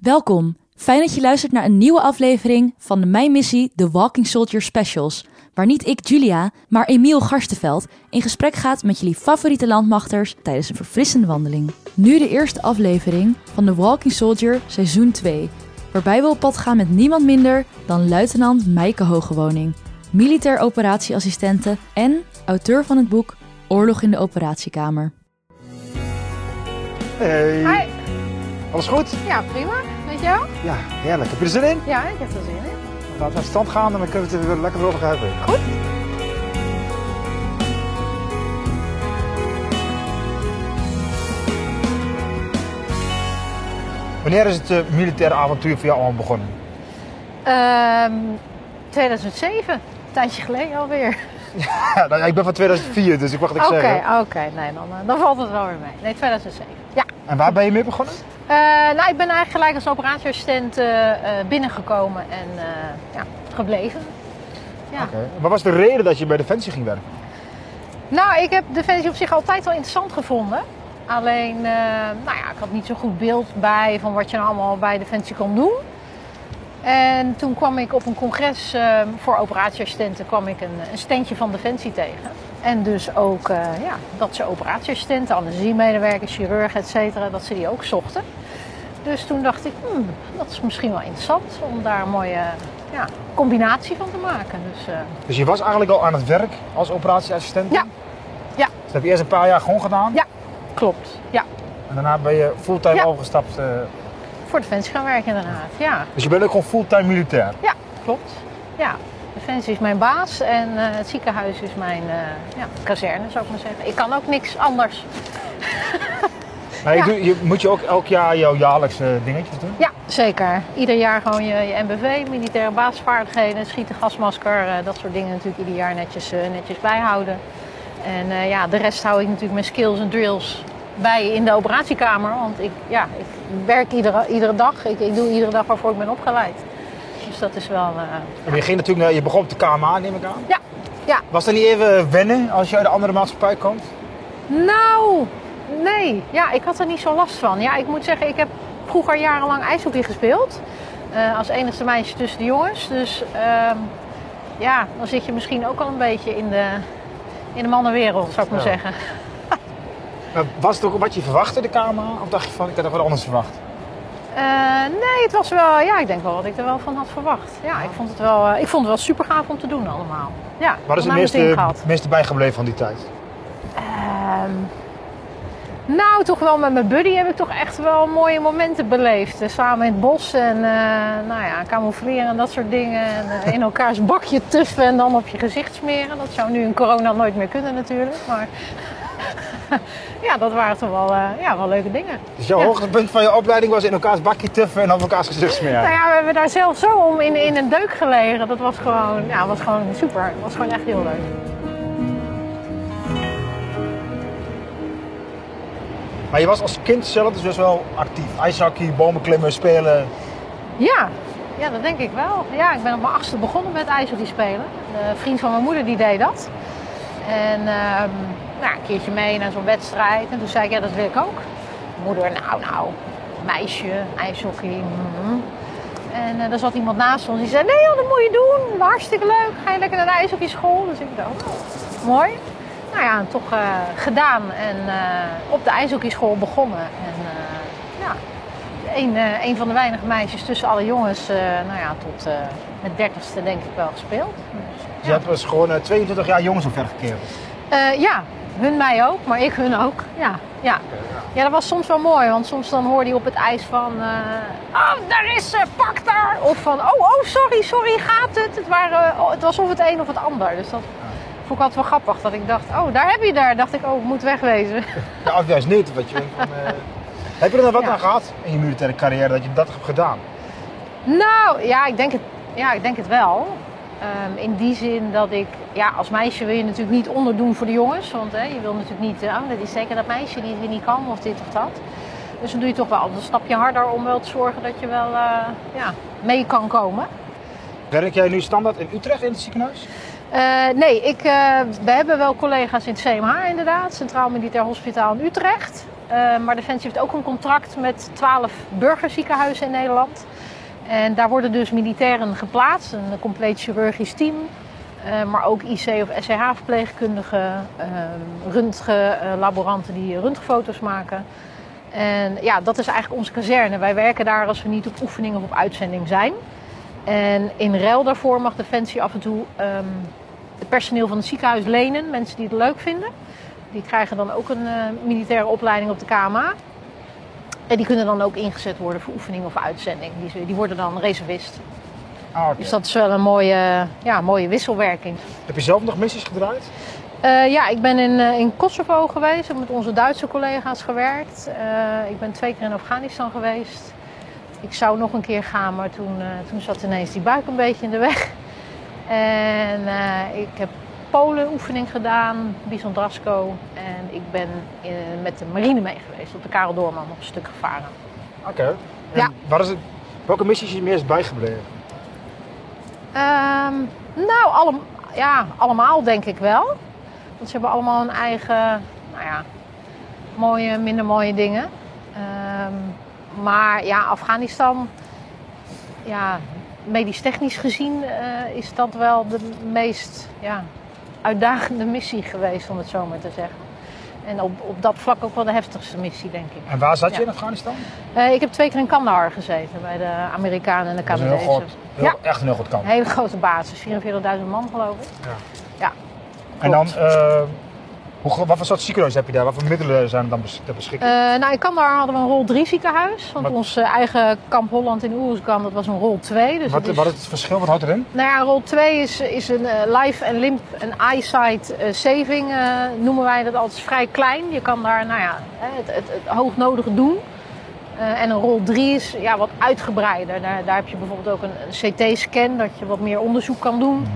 Welkom. Fijn dat je luistert naar een nieuwe aflevering van de Mijn Missie The Walking Soldier Specials. Waar niet ik, Julia, maar Emiel Garstenveld in gesprek gaat met jullie favoriete landmachters tijdens een verfrissende wandeling. Nu de eerste aflevering van The Walking Soldier seizoen 2. Waarbij we op pad gaan met niemand minder dan luitenant Meike Hogewoning. Militair operatieassistente en auteur van het boek Oorlog in de Operatiekamer. Hey. Hi. Alles goed? Ja, prima. Jou? Ja, heerlijk. Heb je er zin in? Ja, ik heb er zin in. Laten we aan stand gaan en dan kunnen we het er weer lekker over hebben. Goed. Wanneer is het eh, militaire avontuur voor jou allemaal begonnen? Ehm 2007. Een tijdje geleden alweer. Ja, nou, ja, ik ben van 2004, dus ik wacht ik Oké, zeggen. oké. Nee, dan, eh, dan valt het wel weer mee. Nee, 2007. Ja. En waar ben je mee begonnen? Eh, nou, ik ben eigenlijk gelijk als operatieassistent eh, eh, binnengekomen en ja, gebleven. Ja. Oké. Wat was de reden dat je bij Defensie ging werken? Nou, ik heb Defensie op zich altijd wel interessant gevonden. Alleen, nou ja, ik had niet zo goed beeld bij van wat je nou allemaal bij Defensie kon doen. En toen kwam ik op een congres voor operatieassistenten kwam ik een, een standje van Defensie tegen. En dus ook ja, dat ze operatieassistenten, anesthesiemedewerkers, chirurgen, et cetera, dat ze die ook zochten. Dus toen dacht ik, hmm, dat is misschien wel interessant om daar een mooie ja, combinatie van te maken. Dus, eh, Dus je was eigenlijk al aan het werk als operatieassistent? Ja. Ja. Dus dat heb je eerst een paar jaar gewoon gedaan? ja, klopt. Ja, En daarna ben je fulltime Ja. overgestapt. eh, voor Defensie gaan werken inderdaad. Ja, dus je bent ook gewoon fulltime militair? ja klopt. Ja, Defensie is mijn baas en eh, het ziekenhuis is mijn ja, kazerne, zou ik maar zeggen. Ik kan ook niks anders. Maar Ja. je, moet je ook elk jaar jouw jaarlijkse dingetjes doen? Ja, zeker. Ieder jaar gewoon je, je MBV, militaire basisvaardigheden, schieten, gasmasker, eh, dat soort dingen natuurlijk ieder jaar netjes, eh, netjes bijhouden. En eh, ja, de rest hou ik natuurlijk mijn skills en drills bij in de operatiekamer. Want ik, ja, ik werk iedere, iedere dag. Ik, ik doe iedere dag waarvoor ik ben opgeleid. Dus dat is wel... eh, je, ging natuurlijk naar, je begon op de KMA, neem ik aan. ja, ja, Was dat niet even wennen als je uit een andere maatschappij komt? Nou, nee. Ja, ik had er niet zo last van. Ja, ik moet zeggen, ik heb vroeger jarenlang ijshockey gespeeld. eh, als enigste meisje tussen de jongens. Dus ehm, ja, dan zit je misschien ook al een beetje in de, in de mannenwereld, zou ik maar Ja. zeggen. Was het ook wat je verwachtte, de KMA? Of dacht je van, ik had er wat anders verwacht? Eh, nee, het was wel, ja, ik denk wel wat ik er wel van had verwacht. Ja, ik vond het wel, eh, ik vond het wel super gaaf om te doen allemaal. Ja, Wat is het meeste, meeste bijgebleven van die tijd? Nou, toch wel met mijn buddy heb ik toch echt wel mooie momenten beleefd. Eh, Samen in het bos en eh, nou ja, camoufleren en dat soort dingen. En eh, in elkaars bakje tuffen en dan op je gezicht smeren. Dat zou nu in corona nooit meer kunnen natuurlijk. Maar ja, dat waren toch wel, ja, wel leuke dingen. Dus jouw Ja. hoogtepunt van je opleiding was in elkaars bakje tuffen en op elkaars gezicht smeren? Nou ja, we hebben daar zelf zo om in, in een deuk gelegen. Dat was gewoon, ja, was gewoon super. Dat was gewoon echt heel leuk. Maar je was als kind zelf dus best wel actief. IJshockey, bomen klimmen, spelen. Ja, ja, dat denk ik wel. Ja, ik ben op mijn achtste begonnen met ijshockey spelen. Een vriend van mijn moeder die deed dat. En nou, een keertje mee naar zo'n wedstrijd. En toen zei ik, ja, dat wil ik ook. Moeder, nou, nou, meisje, ijshockey. mhm. En eh, er zat iemand naast ons die zei, nee joh, dat moet je doen. Hartstikke leuk. Ga je lekker naar de ijshockeyschool? Dus ik dacht, oh, mooi. Nou ja, toch eh, gedaan. En eh, op de ijshockeyschool begonnen. En eh, ja, een, een van de weinige meisjes tussen alle jongens, nou ja, tot mijn dertigste denk ik wel gespeeld. Dus je hebt dus gewoon eh, 22 jaar jongens omver gekeerd. Ja, hun mij ook, maar ik hun ook. Ja, ja. ja, dat was soms wel mooi, want soms dan hoorde je op het ijs van... oh, daar is ze, pak daar! Of van, oh, oh, sorry, sorry, gaat het? Het, waren, oh, het was of het een of het ander. Dus dat vond ik altijd wel grappig, dat ik dacht, oh, daar heb je daar. dacht ik, oh, ik moet wegwezen. Ja, of juist niet. Wat je denkt van, eh, heb je er dan wat Ja. aan gehad in je militaire carrière dat je dat hebt gedaan? Nou, ja, ik denk het, ja, ik denk het wel. Ehm, in die zin dat ik, ja, als meisje wil je natuurlijk niet onderdoen voor de jongens. Want hè, je wil natuurlijk niet, oh, dat is zeker dat meisje die het niet kan of dit of dat. Dus dan doe je toch wel een stapje harder om wel te zorgen dat je wel eh, ja, mee kan komen. Werk jij nu standaard in Utrecht in het ziekenhuis? Eh, nee, ik, eh, we hebben wel collega's in het CMH inderdaad, Centraal Militair Hospitaal in Utrecht. Eh, maar Defensie heeft ook een contract met 12 burgerziekenhuizen in Nederland. En daar worden dus militairen geplaatst, een compleet chirurgisch team. Maar ook IC of SCH-verpleegkundigen, röntgenlaboranten die röntgenfoto's maken. En ja, dat is eigenlijk onze kazerne. Wij werken daar als we niet op oefening of op uitzending zijn. En in ruil daarvoor mag Defensie af en toe ehm, het personeel van het ziekenhuis lenen. Mensen die het leuk vinden. Die krijgen dan ook een uh, militaire opleiding op de KMA. En die kunnen dan ook ingezet worden voor oefening of uitzending. Die, die worden dan reservist. Ah. Dus dat is wel een mooie, ja, mooie wisselwerking. Heb je zelf nog missies gedraaid? Uh, ja, ik ben in, uh, in Kosovo geweest. Ik heb met onze Duitse collega's gewerkt. Ik ben twee keer in Afghanistan geweest. Ik zou nog een keer gaan, maar toen, toen zat ineens die buik een beetje in de weg. En ik heb Polen oefening gedaan, Bison Drasko. En ik ben in, met de marine mee geweest, op de Karel Doorman nog een stuk gevaren. Oké. Okay. Ja. Waar is het, welke missies is je meest bijgebleven? Um, nou, alle, ja, allemaal denk ik wel. Want ze hebben allemaal een eigen, nou ja, mooie, minder mooie dingen. Um, maar ja, Afghanistan, ja, medisch technisch gezien uh, is dat wel de meest ja, uitdagende missie geweest, om het zo maar te zeggen. En op, op dat vlak ook wel de heftigste missie, denk ik. En waar zat je Ja. in Afghanistan? Uh, ik heb twee keer in Kandahar gezeten, bij de Amerikanen en de een heel Canadezen. groot, heel, Ja. echt een heel goed kamp. Een hele grote basis, 44.000 man geloof ik. Ja. Ja, En dan. Hoe, wat voor soort ziekenhuis heb je daar? Wat voor middelen zijn er dan ter beschikking? Eh, nou, in Kandahar hadden we een rol 3 ziekenhuis. Want Wat- ons eh, eigen kamp Holland in Oeruzgan, dat was een rol 2. Dus wat, is, wat is het verschil? Wat houdt erin? Nou ja, rol 2 is, is een eh, life en limb en eyesight saving, noemen wij dat altijd vrij klein. Je kan daar nou ja, het, het, het hoognodige doen. En een rol 3 is ja, wat uitgebreider. Daar, daar heb je bijvoorbeeld ook een, een CT-scan, dat je wat meer onderzoek kan doen.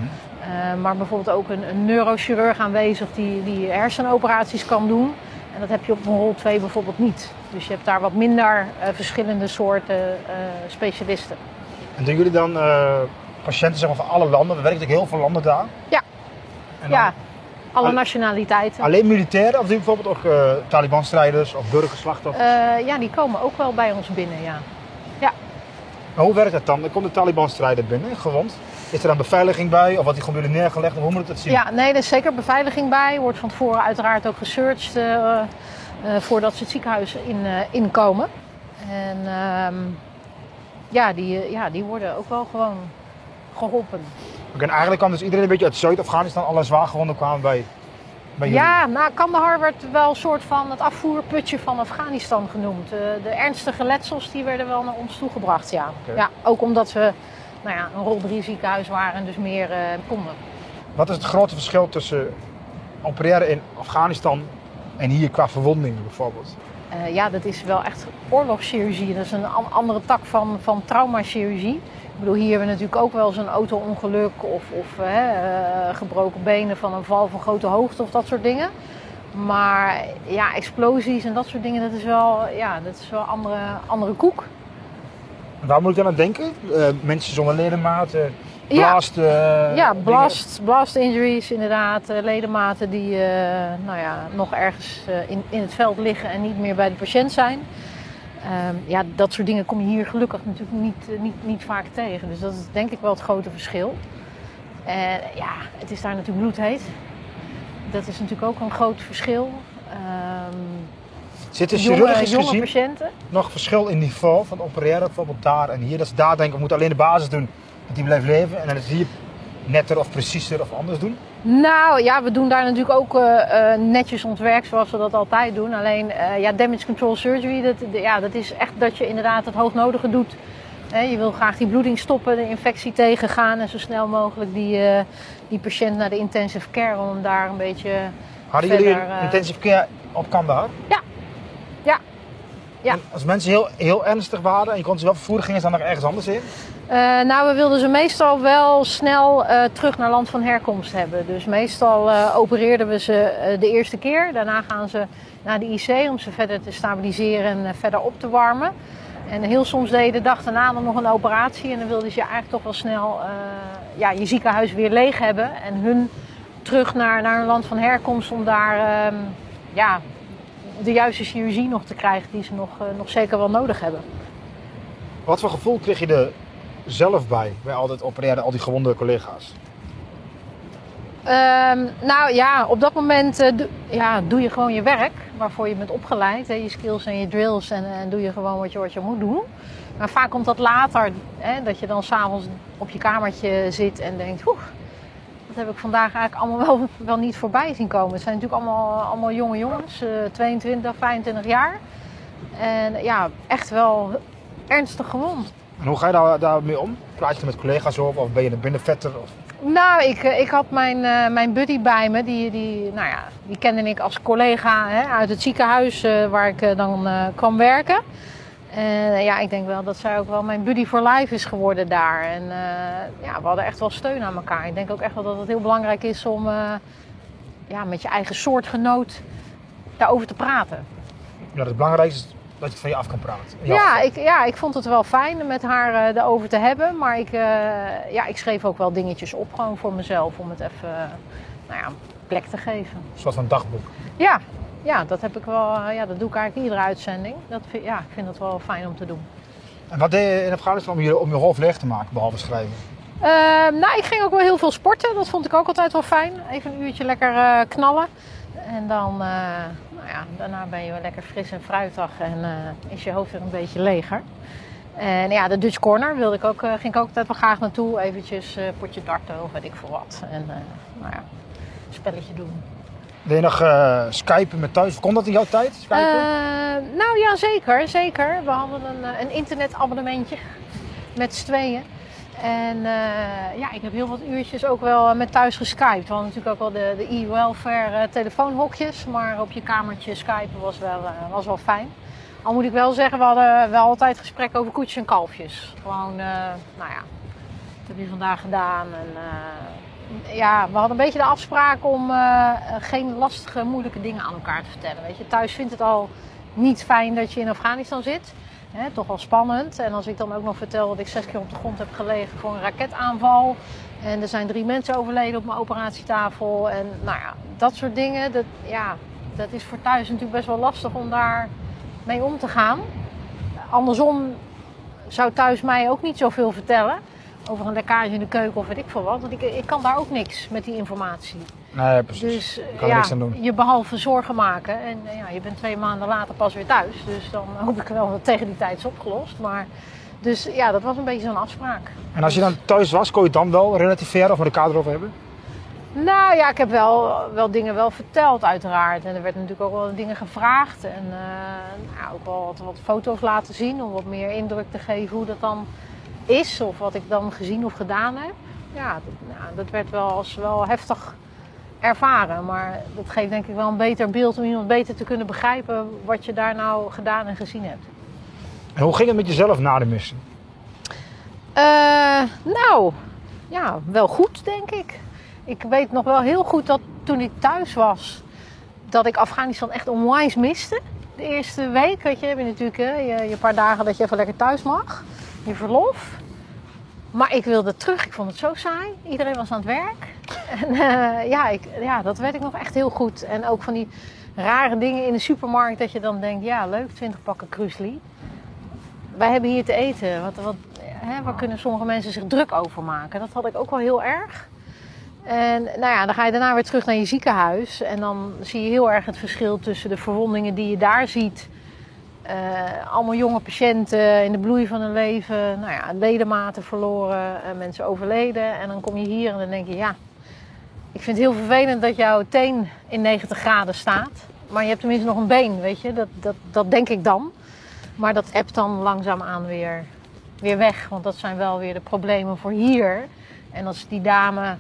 Eh, maar bijvoorbeeld ook een, een neurochirurg aanwezig die, die hersenoperaties kan doen. En dat heb je op een rol 2 bijvoorbeeld niet. Dus je hebt daar wat minder eh, verschillende soorten eh, specialisten. En doen jullie dan patiënten zeg maar, van alle landen? Er werken natuurlijk heel veel landen daar. Ja. Dan Ja, alle Al- nationaliteiten. Alleen militairen of doen je bijvoorbeeld ook Taliban-strijders of burgerslachtoffers? Ja, die komen ook wel bij ons binnen, ja. Maar hoe werkt dat dan? Dan komt de Taliban-strijder binnen, gewond. Is er dan beveiliging bij of wordt die gewoon jullie neergelegd? Of hoe moet ik dat zien? Ja, nee, er is zeker beveiliging bij. Wordt van tevoren uiteraard ook gesearched eh, voordat ze het ziekenhuis in, eh, inkomen. En ehm, ja, die, ja, die worden ook wel gewoon geholpen. Oké, en eigenlijk kwam dus iedereen een beetje uit Zuid-Afghanistan. Alle zwaargewonden kwamen bij, bij jullie. Ja, nou, Kandahar werd wel een soort van het afvoerputje van Afghanistan genoemd. De ernstige letsels die werden wel naar ons toegebracht, ja. Ja ook omdat we nou ja, een rol 3 ziekenhuis waren en dus meer eh, konden. Wat is het grote verschil tussen opereren in Afghanistan en hier qua verwondingen bijvoorbeeld? Eh, ja, dat is wel echt oorlogschirurgie. Dat is een an- andere tak van, van traumachirurgie. Ik bedoel, hier hebben we natuurlijk ook wel eens een auto-ongeluk of, of eh, eh, gebroken benen van een val van grote hoogte of dat soort dingen. Maar ja, explosies en dat soort dingen, dat is wel, ja, dat is wel andere, andere koek. Waar moet ik dan aan denken? Eh, mensen zonder ledematen, Ja. blast. eh, ja, blast, blast injuries inderdaad. eh, ledematen die nou ja, nog ergens in, in het veld liggen en niet meer bij de patiënt zijn. Ehm, ja, dat soort dingen kom je hier gelukkig natuurlijk niet, niet, niet vaak tegen. Dus dat is denk ik wel het grote verschil. En ja, het is daar natuurlijk bloedheet. Dat is natuurlijk ook een groot verschil. Ehm Zit er jonge, chirurgisch jonge gezien patiënten. nog verschil in niveau van opereren bijvoorbeeld daar en hier? Dat ze daar denken, we moeten alleen de basis doen, dat die blijft leven. En dan is hier netter of preciezer of anders doen. Nou ja, we doen daar natuurlijk ook eh, eh, netjes ons werk zoals we dat altijd doen. Alleen eh, ja, damage control surgery, dat, ja, dat is echt dat je inderdaad het hoognodige doet. Je wil graag die bloeding stoppen, de infectie tegengaan en zo snel mogelijk die, die patiënt naar de intensive care om daar een beetje. Hadden Verder, jullie intensive care op Kandahar? Ja. Ja. Ja. En als mensen heel, heel ernstig waren en je kon ze wel vervoeren, gingen ze dan nog ergens anders in? Eh, nou, we wilden ze meestal wel snel eh, terug naar land van herkomst hebben. Dus meestal eh, opereerden we ze de eerste keer. Daarna gaan ze naar de IC om ze verder te stabiliseren en verder op te warmen. En heel soms deed je de dag daarna dan nog een operatie. En dan wilden ze je eigenlijk toch wel snel ja, je ziekenhuis weer leeg hebben. En hun terug naar, naar een land van herkomst om daar ehm, ja, de juiste chirurgie nog te krijgen die ze nog, eh, nog zeker wel nodig hebben. Wat voor gevoel kreeg je er zelf bij, bij al dit opereren, al die gewonde collega's? Ehm, nou ja, op dat moment eh, doe, ja, doe je gewoon je werk waarvoor je bent opgeleid. Hè, je skills en je drills en, en doe je gewoon wat je, wat je moet doen. Maar vaak komt dat later, hè, dat je dan s'avonds op je kamertje zit en denkt... Oeh, dat heb ik vandaag eigenlijk allemaal wel, wel niet voorbij zien komen. Het zijn natuurlijk allemaal, allemaal jonge jongens, uh, 22, 25 jaar. En ja, echt wel ernstig gewond. En hoe ga je daar, daarmee om? Praat je er met collega's over of ben je een binnenvetter? Of... Nou, ik, ik had mijn, uh, mijn buddy bij me. Die, die, nou ja, die kende ik als collega hè, uit het ziekenhuis uh, waar ik dan kwam werken. En ja, ik denk wel dat zij ook wel mijn buddy for life is geworden daar. En ja, we hadden echt wel steun aan elkaar. Ik denk ook echt wel dat het heel belangrijk is om ja, met je eigen soortgenoot daarover te praten. Ja, het belangrijkste is dat je het van je af kan praten. Ja, ik, ja, ik vond het wel fijn met haar uh, erover te hebben. Maar ik, ja, ik schreef ook wel dingetjes op gewoon voor mezelf. Om het even nou ja, plek te geven. Een soort van dagboek. Ja, ja, dat heb ik wel. ja, dat doe ik eigenlijk iedere uitzending. Dat vind, ja, ik vind dat wel fijn om te doen. En wat deed je in Afghanistan om je, om je hoofd leeg te maken, behalve schrijven? nou, ik ging ook wel heel veel sporten. Dat vond ik ook altijd wel fijn. Even een uurtje lekker knallen. En dan, nou ja, daarna ben je wel lekker fris en fruitig en is je hoofd weer een beetje leger. En ja, de Dutch Corner wilde ik ook, ging ik ook altijd wel graag naartoe. Eventjes potje darten of weet ik veel wat. En nou ja, een spelletje doen. Wil je nog skypen met thuis? Kon dat in jouw tijd, skypen? nou ja, zeker, zeker. We hadden een, een internetabonnementje met z'n tweeën. En uh, ja, ik heb heel wat uurtjes ook wel met thuis geskyped. We hadden natuurlijk ook wel de, de e-welfare uh, telefoonhokjes. Maar op je kamertje skypen was wel, uh, was wel fijn. Al moet ik wel zeggen, we hadden wel altijd gesprekken over koetjes en kalfjes. Gewoon, nou ja, wat heb je vandaag gedaan? En, ja, we hadden een beetje de afspraak om geen lastige, moeilijke dingen aan elkaar te vertellen. Weet je, thuis vindt het al niet fijn dat je in Afghanistan zit. Hè, toch wel spannend. En als ik dan ook nog vertel dat ik zes keer op de grond heb gelegen voor een raketaanval. En er zijn drie mensen overleden op mijn operatietafel. En nou ja, dat soort dingen. Dat, ja, dat is voor thuis natuurlijk best wel lastig om daar mee om te gaan. Andersom zou thuis mij ook niet zoveel vertellen. Over een lekkage in de keuken of weet ik veel wat. Want ik, ik kan daar ook niks met die informatie. Nee, precies. Dus je kan ja, niks aan doen. je behalve zorgen maken. En ja, je bent twee maanden later pas weer thuis. Dus dan hoop ik wel dat tegen die tijd is opgelost. Maar, dus ja, dat was een beetje zo'n afspraak. En als je dan thuis was, kon je het dan wel relativeren of met elkaar erover hebben? Nou ja, ik heb wel, wel dingen wel verteld uiteraard. En er werd natuurlijk ook wel dingen gevraagd. En uh, nou, ook wel wat, wat, foto's laten zien om wat meer indruk te geven hoe dat dan is. Of wat ik dan gezien of gedaan heb. Ja, dat, nou, dat werd wel als wel heftig ervaren. Maar dat geeft denk ik wel een beter beeld om iemand beter te kunnen begrijpen wat je daar nou gedaan en gezien hebt. En hoe ging het met jezelf na de missie? Uh, nou, ja, wel goed denk ik. Ik weet nog wel heel goed dat toen ik thuis was, dat ik Afghanistan echt onwijs miste. De eerste week, weet je, heb je natuurlijk hè, je, je paar dagen dat je even lekker thuis mag. Je verlof. Maar ik wilde terug. Ik vond het zo saai. Iedereen was aan het werk. En uh, ja, ik, ja, dat weet ik nog echt heel goed. En ook van die rare dingen in de supermarkt dat je dan denkt, ja leuk, 20 pakken krusli. Wij hebben hier te eten. Wat, wat, hè, waar kunnen sommige mensen zich druk over maken? Dat had ik ook wel heel erg. En nou ja, dan ga je daarna weer terug naar je ziekenhuis. En dan zie je heel erg het verschil tussen de verwondingen die je daar ziet. Uh, allemaal jonge patiënten in de bloei van hun leven. Nou ja, ledematen verloren, uh, mensen overleden. En dan kom je hier en dan denk je, ja, ik vind het heel vervelend dat jouw teen in 90 graden staat. Maar je hebt tenminste nog een been, weet je. Dat, dat, dat denk ik dan. Maar dat appt dan langzaamaan weer, weer weg. Want dat zijn wel weer de problemen voor hier. En als die dame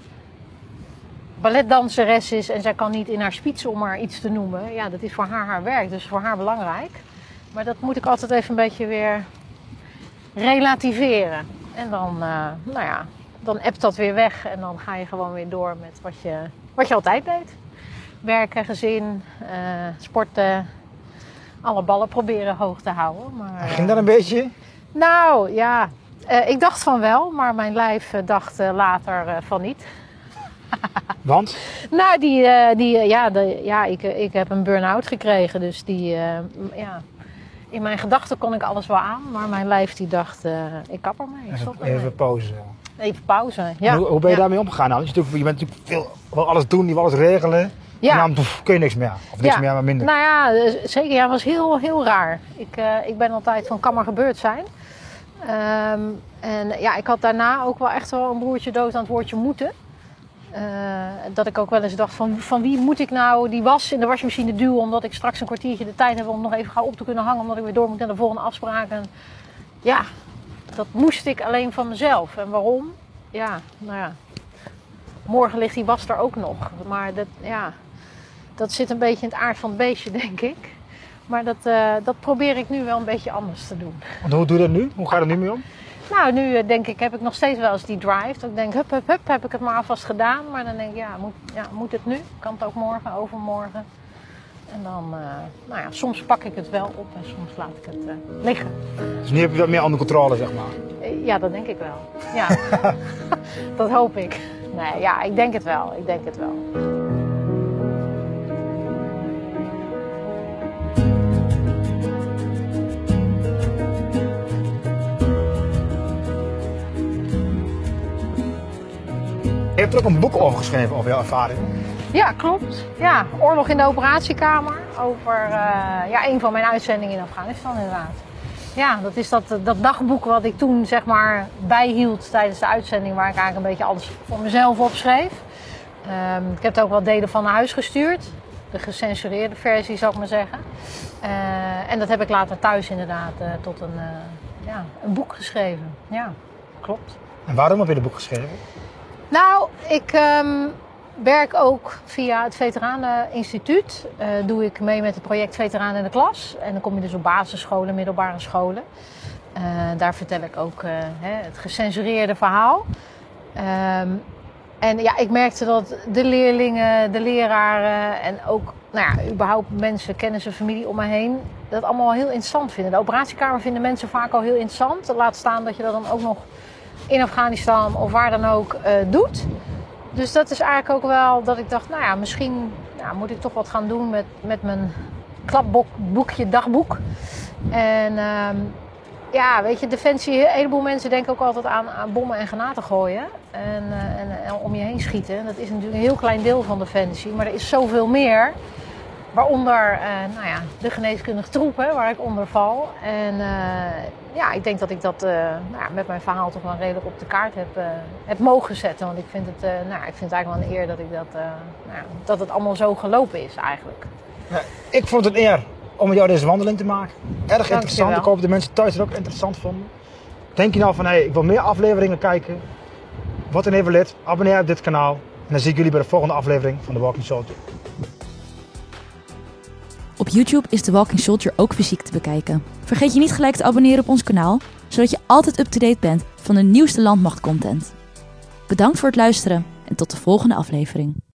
balletdanseres is en zij kan niet in haar spits om maar iets te noemen. Ja, dat is voor haar haar werk. Dus voor haar belangrijk. Maar dat moet ik altijd even een beetje weer relativeren. En dan, uh, nou ja, dan appt dat weer weg en dan ga je gewoon weer door met wat je, wat je altijd deed. Werken, gezin, uh, sporten, alle ballen proberen hoog te houden. Maar, Ging dat een beetje? Nou ja, uh, ik dacht van wel, maar mijn lijf dacht later van niet. Want? Nou, die, eh, die, eh, ja, de, ja ik, eh, ik heb een burn-out gekregen. Dus die, eh, ja, in mijn gedachten kon ik alles wel aan. Maar mijn lijf die dacht, eh, ik kap ermee. Ik stop Even, ermee. even pauze. Even pauze. Ja. Hoe, hoe ben je ja. daarmee omgegaan? Nou, je, bent natuurlijk- je bent natuurlijk veel, wil alles doen, je wil alles regelen. Ja. En dan kun je niks meer. Of niks Ja. meer, maar minder. Nou ja, eh, zeker. Ja, het was heel, heel raar. Ik, eh, ik ben altijd van kan maar gebeurd zijn. Ehm, en ja, ik had daarna ook wel echt wel een broertje dood aan het woordje moeten. Eh, dat ik ook wel eens dacht van, van wie moet ik nou die was in de wasmachine duwen... omdat ik straks een kwartiertje de tijd heb om nog even gauw op te kunnen hangen... omdat ik weer door moet naar de volgende afspraak. En ja, dat moest ik alleen van mezelf. En waarom? Ja, nou ja. Morgen ligt die was er ook nog. Maar dat, ja, dat zit een beetje in het aard van het beestje, denk ik. Maar dat, eh, dat probeer ik nu wel een beetje anders te doen. Want hoe doe je dat nu? Hoe ga je er nu mee om? Nou, nu eh, denk ik, heb ik nog steeds wel eens die drive. Dat ik denk, hup, hup, hup, heb ik het maar alvast gedaan. Maar dan denk ik, ja, moet, ja, moet het nu? Kan het ook morgen, overmorgen? En dan, eh, nou ja, soms pak ik het wel op en soms laat ik het eh, liggen. Dus nu heb je wat meer onder controle, zeg maar. Ja, dat denk ik wel. Ja, dat hoop ik. Nee, ja, ik denk het wel. Ik denk het wel. Hebt er ook een boek over geschreven, over jouw ervaring. Ja, klopt. Ja, oorlog in de operatiekamer. Over eh, ja, een van mijn uitzendingen in Afghanistan inderdaad. Ja, dat is dat, dat dagboek wat ik toen zeg maar bijhield tijdens de uitzending. Waar ik eigenlijk een beetje alles voor mezelf opschreef. Ehm, ik heb het ook wel delen van naar huis gestuurd. De gecensureerde versie zou ik maar zeggen. Eh, en dat heb ik later thuis inderdaad eh, tot een, ja, een boek geschreven. Ja, klopt. En waarom heb je het boek geschreven? Nou, ik ehm, werk ook via het Veteraneninstituut. Eh doe ik mee met het project Veteranen in de Klas. En dan kom je dus op basisscholen, middelbare scholen. Eh, daar vertel ik ook eh, hè, het gecensureerde verhaal. Ehm, en ja, ik merkte dat de leerlingen, de leraren en ook nou ja, überhaupt mensen, kennissen, familie om me heen... dat allemaal heel interessant vinden. De operatiekamer vinden mensen vaak al heel interessant. Laat staan dat je dat dan ook nog in Afghanistan of waar dan ook eh, doet. Dus dat is eigenlijk ook wel dat ik dacht, nou ja, misschien moet ik toch wat gaan doen met, met mijn klapboekje dagboek. En ehm, ja, weet je, Defensie, een heleboel mensen denken ook altijd aan, aan bommen en granaten gooien. En, eh, en, en om je heen schieten. Dat is natuurlijk een heel klein deel van Defensie, maar er is zoveel meer. Waaronder eh, nou ja, de geneeskundige troepen, waar ik onder val. En eh, ja, ik denk dat ik dat eh, nou ja, met mijn verhaal toch wel redelijk op de kaart heb, heb mogen zetten. Want ik vind, het, nou, ik vind het eigenlijk wel een eer dat, ik dat, nou, dat het allemaal zo gelopen is eigenlijk. Ja, ik vond het een eer om met jou deze wandeling te maken. Erg interessant. Ik hoop dat de mensen thuis het ook interessant vonden. Denk je nou van, hé, ik wil meer afleveringen kijken? Word dan even lid, abonneer op dit kanaal. En dan zie ik jullie bij de volgende aflevering van The Walking Soldier. Op YouTube is The Walking Soldier ook fysiek te bekijken. Vergeet je niet gelijk te abonneren op ons kanaal, zodat je altijd up-to-date bent van de nieuwste landmachtcontent. Bedankt voor het luisteren en tot de volgende aflevering.